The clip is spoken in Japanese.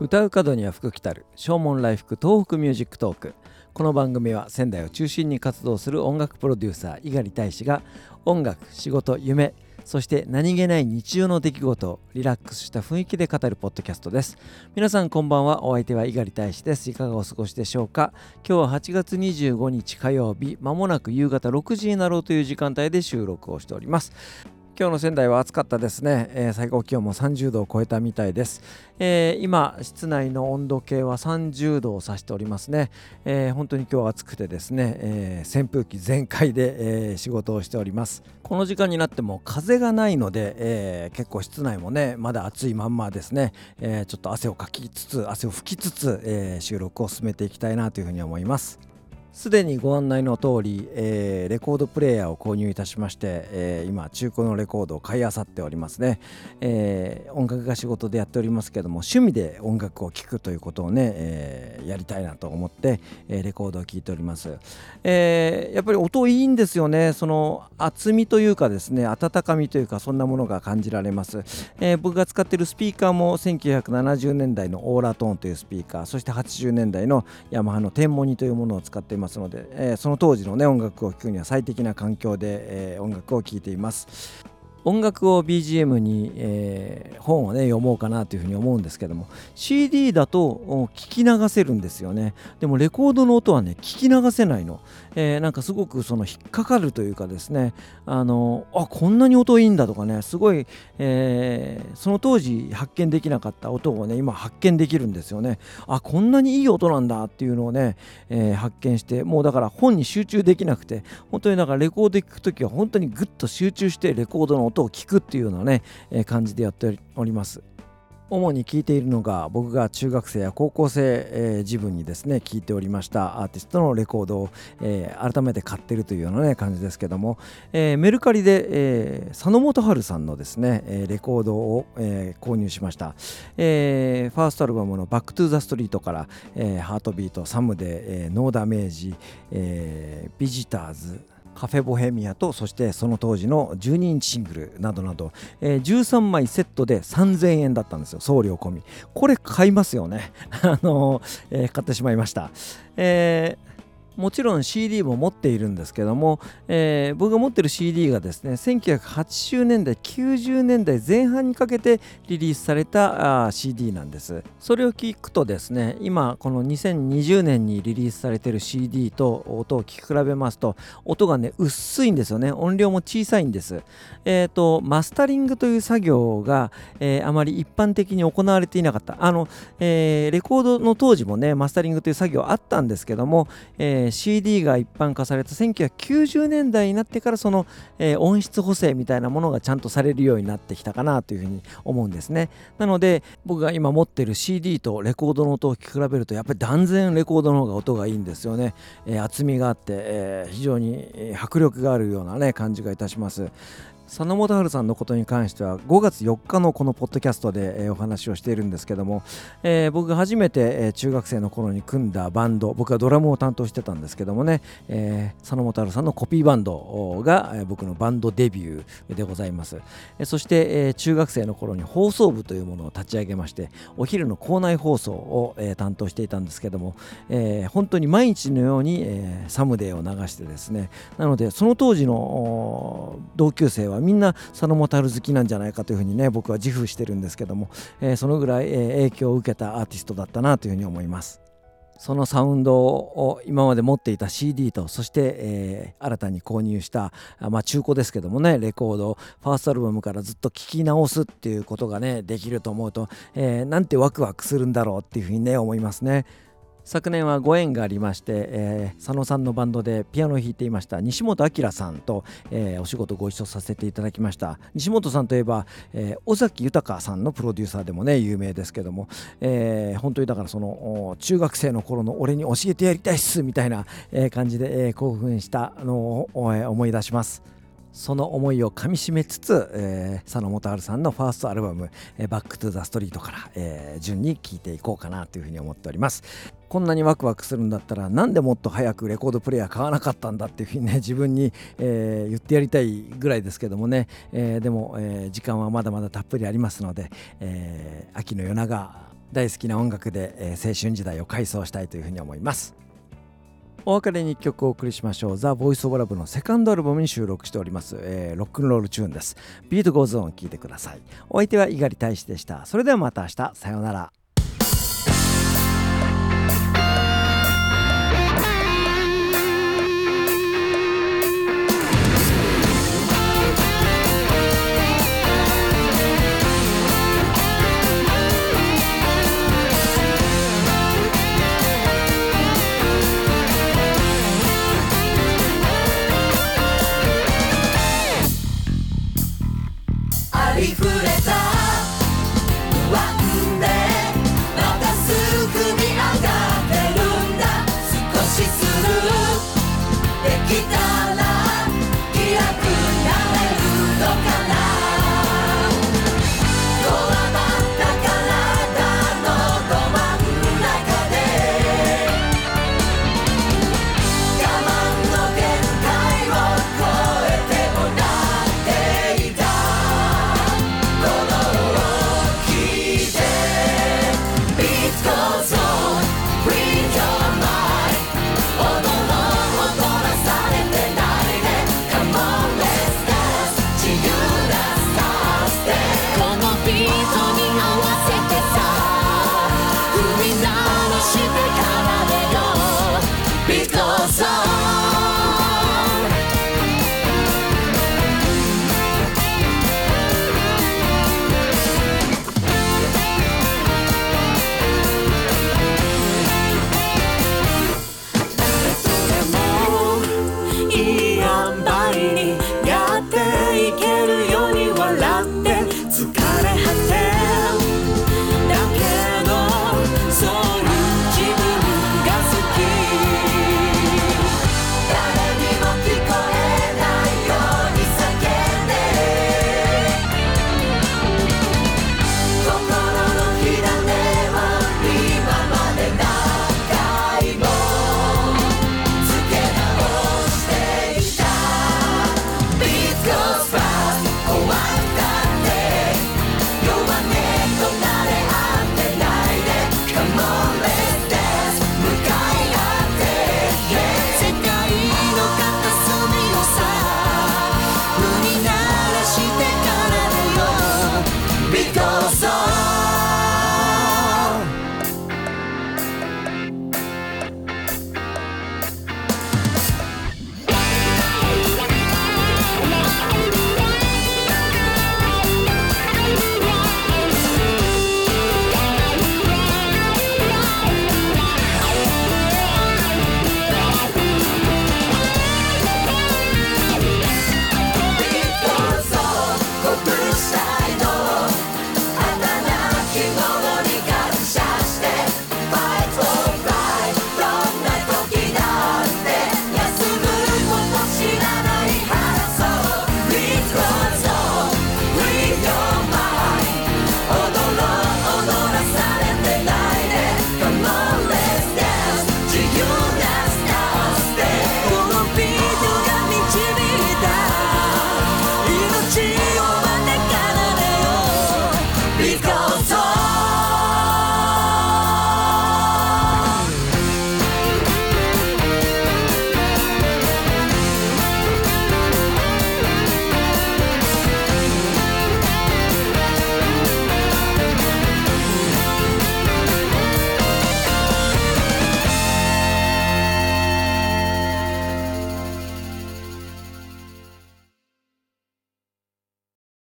唱う門には福来たる唱門来福東北ミュージックトーク。この番組は仙台を中心に活動する音楽プロデューサー猪狩大志が音楽仕事夢そして何気ない日常の出来事をリラックスした雰囲気で語るポッドキャストです。皆さんこんばんはお相手は猪狩大志です。いかがお過ごしでしょうか？今日は8月25日火曜日まもなく夕方6時になろうという時間帯で収録をしております。今日の仙台は暑かったですね、えー、最高気温も30度を超えたみたいです、えー、今室内の温度計は30度を指しておりますね、えー、本当に今日は暑くてですね、え扇風機全開で、え仕事をしております。この時間になっても風がないので、え結構室内もねまだ暑いまんまですね、えちょっと汗をかきつつ汗を拭きつつ、え収録を進めていきたいなというふうに思います。すでにご案内の通り、えー、レコードプレーヤーを購入いたしまして、えー、今中古のレコードを買いあさっておりますね、えー、音楽が仕事でやっておりますけども趣味で音楽を聴くということをね、えやりたいなと思って、えレコードを聴いております、えやっぱり音いいんですよね。その厚みというかですね温かみというかそんなものが感じられます、え僕が使っているスピーカーも1970年代のオーラトーンというスピーカーそして80年代のヤマハの天文ニというものを使っています。ますので、えー、その当時の、ね、音楽を聴くには最適な環境で、えー、音楽を聴いています。音楽を BGM に、えー、本をね読もうかなというふうに思うんですけども CD だと聞き流せるんですよね。でもレコードの音はね聞き流せないの、えー、なんかすごくその引っかかるというかですね。あのあこんなに音いいんだとかね。すごい、えー、その当時発見できなかった音をね今発見できるんですよね。あこんなにいい音なんだっていうのをね、え発見してもうだから本に集中できなくて本当にだからレコード聞く時は本当にぐっと集中してレコードの音音を聞くっていうようなね、え感じでやっております。主に聴いているのが僕が中学生や高校生、えー、自分にですね聴いておりましたアーティストのレコードを、えー、改めて買ってるというような、ね、感じですけども、えー、メルカリで、えー、佐野元春さんのですね、えレコードを、え購入しました、えファーストアルバムの「バックトゥザストリートから「え Heart Beat」「Someday」え No Damage」え Visitors」Café Bohemia とそしてその当時の12インチシングルなどなど、えー、13枚セットで3000円だったんですよ送料込み。これ買いますよね。あのー、えー、買ってしまいました、えーもちろん CD も持っているんですけども、えー、僕が持ってる CD がですね1980年代90年代前半にかけてリリースされたあ CD なんです。それを聞くとですね今この2020年にリリースされてる CD と音を聞き比べますと音がね薄いんですよね。音量も小さいんです。えっ、ー、とマスタリングという作業が、えー、あまり一般的に行われていなかった。あの、え、レコードの当時もねマスタリングという作業あったんですけども、えー CD が一般化された1990年代になってからその、えー、音質補正みたいなものがちゃんとされるようになってきたかなというふうに思うんですね。なので僕が今持ってる CD とレコードの音を聞き比べるとやっぱり断然レコードの方が音がいいんですよね、えー、厚みがあって、え、非常に迫力があるようなね感じがいたします。佐野元春さんのことに関しては5月4日のこのポッドキャストで、えー、お話をしているんですけども、えー、僕が初めて、えー、中学生の頃に組んだバンド僕はドラムを担当してたんですけどもね、えー、佐野元春さんのコピーバンドが、えー、僕のバンドデビューでございます、えー、そして、えー、中学生の頃に放送部というものを立ち上げましてお昼の校内放送を、え、担当していたんですけども、えー、本当に毎日のように、えー、サムデーを流してですねなのでその当時の同級生はみんな佐野元春好きなんじゃないかというふうにね僕は自負してるんですけども、えー、そのぐらい、えー、影響を受けたアーティストだったなというふうに思います。そのサウンドを今まで持っていた CD とそして、えー、新たに購入した、まあ、中古ですけどもねレコードファーストアルバムからずっと聴き直すっていうことがねできると思うと、えー、なんてワクワクするんだろうっていうふうにね思いますね。昨年はご縁がありまして、えー、佐野さんのバンドでピアノを弾いていました西本明さんと、えー、お仕事ご一緒させていただきました西本さんといえば、えー、尾崎豊さんのプロデューサーでもね有名ですけども、えー、本当にだからその中学生の頃の俺に教えてやりたいっすみたいな感じで、えー、興奮したのを思い出します。その思いをかみしめつつ、えー、佐野元春さんのファーストアルバム「、バックトゥザストリートから、えー、順に聴いていこうかなというふうに思っておりますこんなにワクワクするんだったらなんでもっと早くレコードプレーヤー買わなかったんだっていうふうにね 自分に、えー、言ってやりたいぐらいですけどもね、えー、でも、えー、時間はまだまだたっぷりありますので、えー、秋の夜長大好きな音楽で、えー青春時代を回想したいというふうに思いますお別れに1曲お送りしましょう。 The Voice of Love のセカンドアルバムに収録しております、えーロックンロールチューンです。 Beat Goes On 聴いてください。お相手は猪狩大志でした。それではまた明日。さようなら。